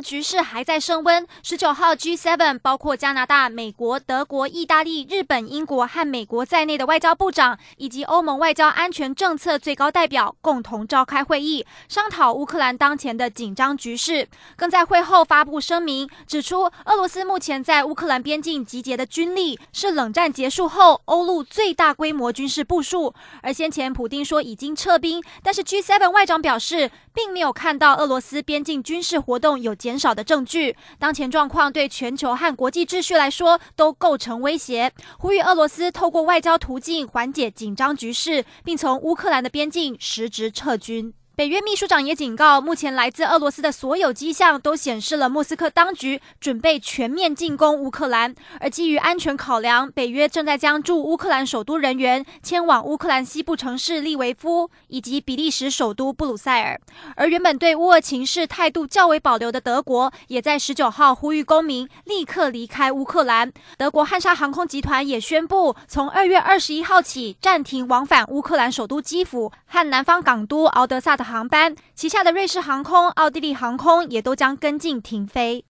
局势还在升温。十九号，G7 包括加拿大、美国、德国、意大利、日本、英国和美国在内的外交部长以及欧盟外交安全政策最高代表共同召开会议，商讨乌克兰当前的紧张局势。更在会后发布声明，指出俄罗斯目前在乌克兰边境集结的军力是冷战结束后欧陆最大规模军事部署。而先前普丁说已经撤兵，但是 G7 外长表示，并没有看到俄罗斯边境军事活动有减少的证据。当前状况对全球和国际秩序来说都构成威胁，呼吁俄罗斯透过外交途径缓解紧张局势，并从乌克兰的边境实质撤军。北约秘书长也警告，目前来自俄罗斯的所有迹象都显示了莫斯科当局准备全面进攻乌克兰。而基于安全考量，北约正在将驻乌克兰首都人员迁往乌克兰西部城市利维夫以及比利时首都布鲁塞尔。而原本对乌俄情势态度较为保留的德国，也在十九号呼吁公民立刻离开乌克兰。德国汉莎航空集团也宣布，从二月二十一号起暂停往返乌克兰首都基辅和南方港都敖德萨航班，旗下的瑞士航空、奥地利航空也都将跟进停飞。